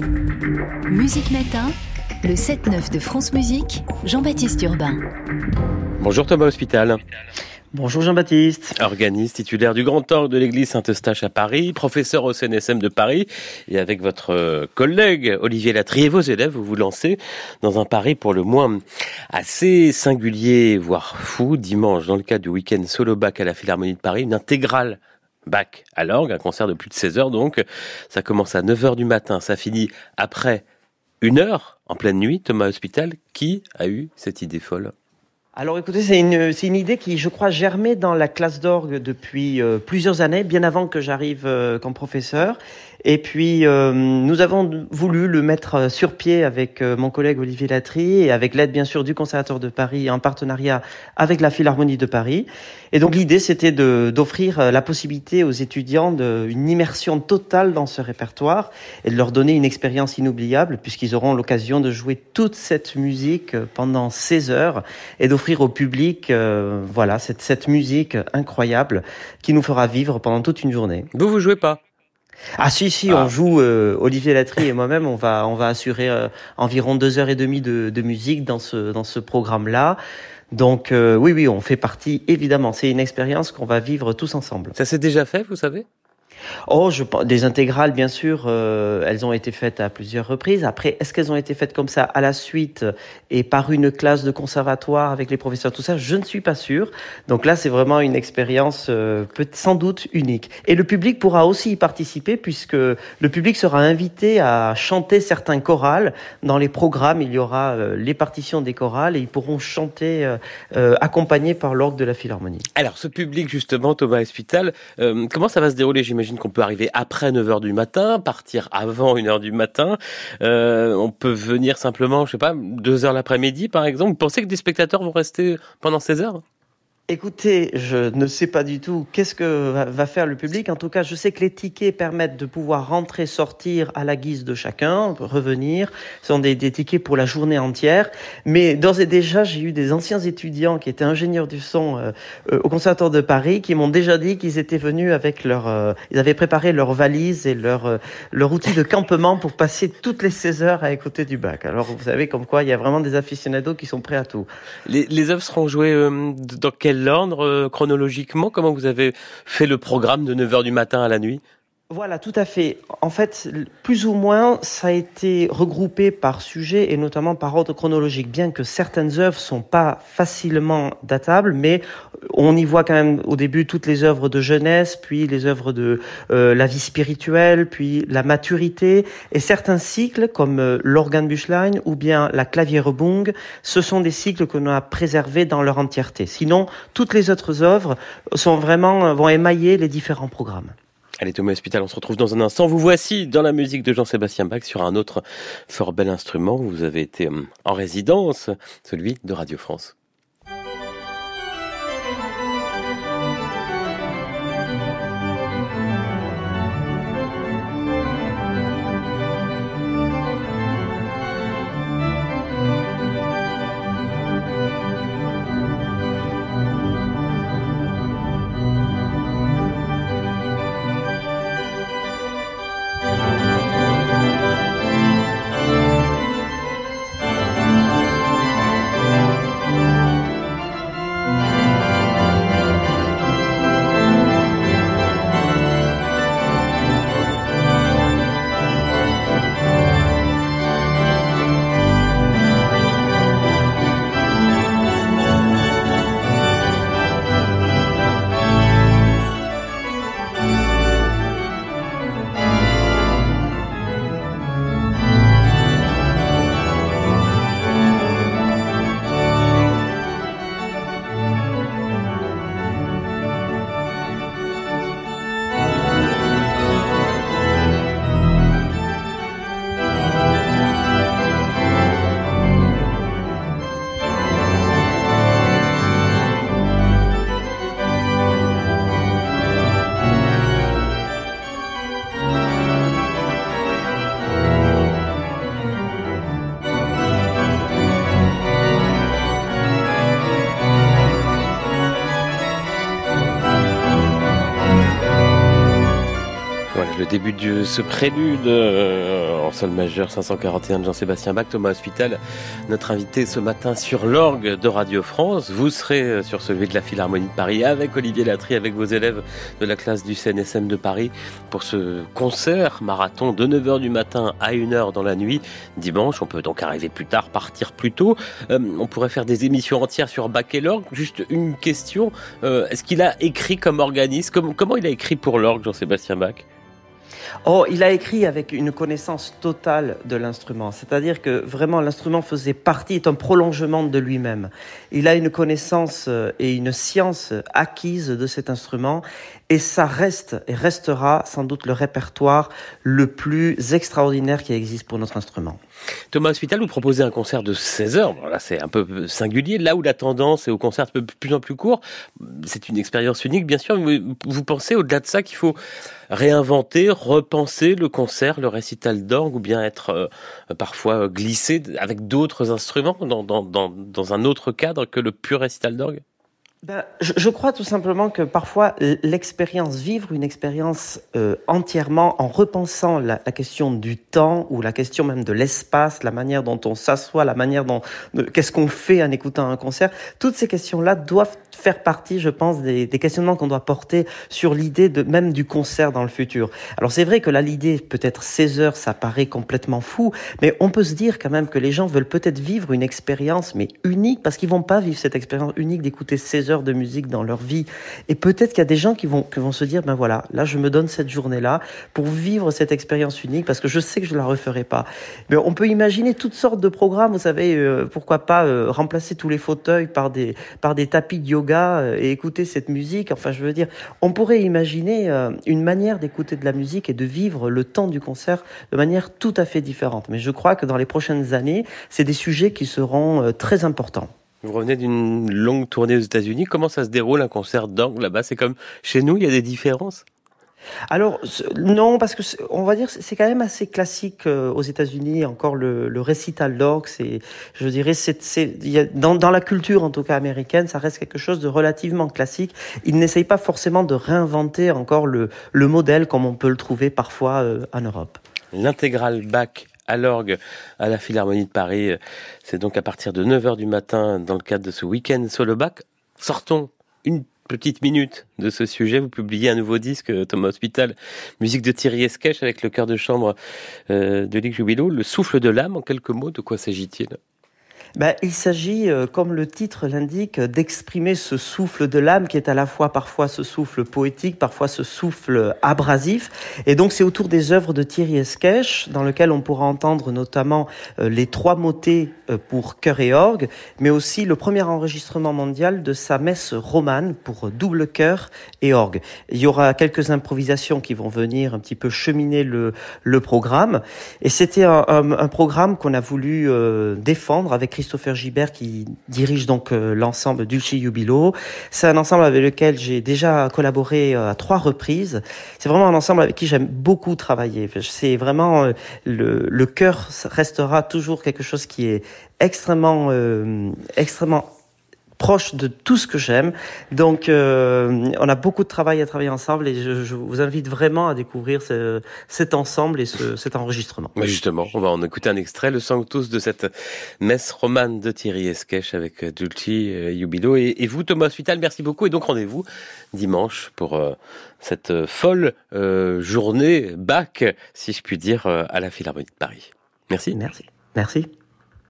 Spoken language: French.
Musique Matin, le 7-9 de France Musique, Jean-Baptiste Urbain. Bonjour Thomas Hospital. Bonjour Jean-Baptiste. Organiste titulaire du Grand Orgue de l'église Saint-Eustache à Paris, professeur au CNSM de Paris, et avec votre euh, collègue Olivier Latry et vos élèves, vous vous lancez dans un pari pour le moins assez singulier, voire fou, dimanche, dans le cadre du week-end solo bac à la Philharmonie de Paris, une intégrale bac à l'orgue, un concert de plus de 16 heures donc. Ça commence à 9 heures du matin, ça finit après une heure en pleine nuit. Thomas Hospital, qui a eu cette idée folle? Alors écoutez, c'est une, une, idée qui, je crois, germait dans la classe d'orgue depuis euh, plusieurs années, bien avant que j'arrive euh, comme professeur. Et puis, euh, nous avons voulu le mettre sur pied avec mon collègue Olivier Latry et avec l'aide, bien sûr, du Conservatoire de Paris en partenariat avec la Philharmonie de Paris. Et donc, l'idée, c'était d'offrir la possibilité aux étudiants d'une immersion totale dans ce répertoire et de leur donner une expérience inoubliable puisqu'ils auront l'occasion de jouer toute cette musique pendant 16 heures et d'offrir au public euh, voilà cette, cette musique incroyable qui nous fera vivre pendant toute une journée. Vous vous jouez pas? Ah si si, on ah. joue euh, Olivier Latry et moi-même, on va on va assurer euh, environ deux heures et demie de, de, musique dans ce dans ce programme-là. Donc oui oui, on fait partie évidemment. C'est une expérience qu'on va vivre tous ensemble. Ça s'est déjà fait, vous savez? Oh, je des intégrales, bien sûr, euh, elles ont été faites à plusieurs reprises. Après, est-ce qu'elles ont été faites comme ça à la suite et par une classe de conservatoire avec les professeurs, tout ça? Je ne suis pas sûr. Donc là, c'est vraiment une expérience euh, sans doute unique. Et le public pourra aussi y participer puisque le public sera invité à chanter certains chorales. Dans les programmes, il y aura euh, les partitions des chorales et ils pourront chanter accompagnés par l'orgue de la Philharmonie. Alors, ce public, justement, Thomas Hospital, comment ça va se dérouler J'imagine? Qu'on peut arriver après 9h du matin, partir avant 1h du matin. Euh, on peut venir simplement, je sais pas, 2h l'après-midi par exemple. Vous pensez que des spectateurs vont rester pendant 16 heures? Écoutez, je ne sais pas du tout qu'est-ce que va faire le public. En tout cas, je sais que les tickets permettent de pouvoir rentrer, sortir à la guise de chacun, revenir. Ce sont des, tickets pour la journée entière. Mais d'ores et déjà, j'ai eu des anciens étudiants qui étaient ingénieurs du son euh, euh, au Conservatoire de Paris qui m'ont déjà dit qu'ils étaient venus avec leur... Euh, ils avaient préparé leur valise et leur, leur outil de campement pour passer toutes les 16 heures à écouter du bac. Alors, vous savez comme quoi, il y a vraiment des aficionados qui sont prêts à tout. Les, les œuvres seront jouées dans quel l'ordre euh, chronologiquement Comment vous avez fait le programme de 9h du matin à la nuit? Voilà, tout à fait. En fait, plus ou moins, ça a été regroupé par sujet et notamment par ordre chronologique, bien que certaines œuvres sont pas facilement datables, mais on y voit quand même au début toutes les œuvres de jeunesse, puis les œuvres de euh, la vie spirituelle, puis la maturité, et certains cycles comme euh, l'organe Büchlein ou bien la clavier-rebung, ce sont des cycles qu'on a préservés dans leur entièreté. Sinon, toutes les autres œuvres sont vraiment vont émailler les différents programmes. Allez Thomas Hospital, on se retrouve dans un instant. Vous voici dans la musique de Jean-Sébastien Bach sur un autre fort bel instrument. Vous avez été euh, en résidence, celui de Radio France. Le début de ce prélude euh, en sol majeur 541 de Jean-Sébastien Bach, Thomas Hospital, notre invité ce matin sur l'orgue de Radio France. Vous serez euh, sur celui de la Philharmonie de Paris avec Olivier Latry, avec vos élèves de la classe du CNSM de Paris pour ce concert marathon de 9h du matin à 1h dans la nuit dimanche. On peut donc arriver plus tard, partir plus tôt. Euh, on pourrait faire des émissions entières sur Bach et l'orgue. Juste une question, est-ce qu'il a écrit comme organiste? Comment, comment il a écrit pour l'orgue, Jean-Sébastien Bach? Oh, il a écrit avec une connaissance totale de l'instrument, c'est-à-dire que vraiment l'instrument faisait partie, est un prolongement de lui-même. Il a une connaissance euh, et une science acquise de cet instrument et ça reste et restera sans doute le répertoire le plus extraordinaire qui existe pour notre instrument. Thomas Hospital, vous proposez un concert de 16 heures. Voilà, c'est un peu singulier. Là où la tendance est au concert de plus en plus court, c'est une expérience unique, bien sûr. Mais vous pensez au-delà de ça qu'il faut réinventer, repenser le concert, le récital d'orgue, ou bien être euh, parfois glissé avec d'autres instruments dans, dans, dans, dans un autre cadre que le pur récital d'orgue? Ben, je, je, crois tout simplement que parfois l'expérience, vivre une expérience euh, entièrement en repensant la, la, question du temps ou la question même de l'espace, la manière dont on s'assoit, la manière dont qu'est-ce qu'on fait en écoutant un concert, toutes ces questions-là doivent faire partie, je pense, des, des questionnements qu'on doit porter sur l'idée de même du concert dans le futur. Alors c'est vrai que là l'idée peut-être 16 heures, ça paraît complètement fou, mais on peut se dire quand même que les gens veulent peut-être vivre une expérience mais unique parce qu'ils vont pas vivre cette expérience unique d'écouter 16 heures de musique dans leur vie. Et peut-être qu'il y a des gens qui vont, qui vont se dire, ben voilà, là je me donne cette journée-là pour vivre cette expérience unique parce que je sais que je ne la referai pas. Mais on peut imaginer toutes sortes de programmes, vous savez, euh, pourquoi pas euh, remplacer tous les fauteuils par des, par des tapis de yoga euh, et écouter cette musique. Enfin, je veux dire, on pourrait imaginer une manière d'écouter de la musique et de vivre le temps du concert de manière tout à fait différente. Mais je crois que dans les prochaines années, c'est des sujets qui seront très importants. Vous revenez d'une longue tournée aux États-Unis. Comment ça se déroule un concert d'orgue là-bas? C'est comme chez nous, il y a des différences? Alors non, parce que on va dire c'est quand même assez classique euh, aux États-Unis. Encore le, le récital d'orgue, c'est, je dirais, c'est, dans, dans la culture en tout cas américaine, ça reste quelque chose de relativement classique. Ils n'essayent pas forcément de réinventer encore le, le modèle comme on peut le trouver parfois euh, en Europe. L'intégrale bac à l'orgue à la Philharmonie de Paris. C'est donc à partir de 9h du matin dans le cadre de ce week-end solo bac. Sortons une petite minute de ce sujet. Vous publiez un nouveau disque, Thomas Hospital, musique de Thierry Esquèche avec le chœur de chambre euh, de Ligue Jubilo. Le souffle de l'âme, en quelques mots, de quoi s'agit-il? Ben, Il s'agit, euh, comme le titre l'indique, d'exprimer ce souffle de l'âme qui est à la fois parfois ce souffle poétique, parfois ce souffle abrasif. Et donc c'est autour des œuvres de Thierry Esquèche, dans lequel on pourra entendre notamment euh, les trois motets euh, pour chœur et orgue, mais aussi le premier enregistrement mondial de sa messe romane pour double chœur et orgue. Il y aura quelques improvisations qui vont venir un petit peu cheminer le, le programme. Et c'était un, un, un, programme qu'on a voulu défendre avec Christopher Gibert qui dirige donc euh, l'ensemble Dulci Jubilo. C'est un ensemble avec lequel j'ai déjà collaboré euh, à trois reprises. C'est vraiment un ensemble avec qui j'aime beaucoup travailler. C'est vraiment euh, le, le cœur restera toujours quelque chose qui est extrêmement extrêmement proche de tout ce que j'aime. Donc, euh, on a beaucoup de travail à travailler ensemble et je, je vous invite vraiment à découvrir ce, cet ensemble et ce, cet enregistrement. Mais justement, on va en écouter un extrait, le Sanctus de cette messe romane de Thierry Esquèche avec Dulci euh, Jubilo. Et, et, vous, Thomas Vital, merci beaucoup. Et donc, rendez-vous dimanche pour euh, cette folle euh, journée bac, si je puis dire, euh, à la Philharmonie de Paris. Merci. Merci. Merci.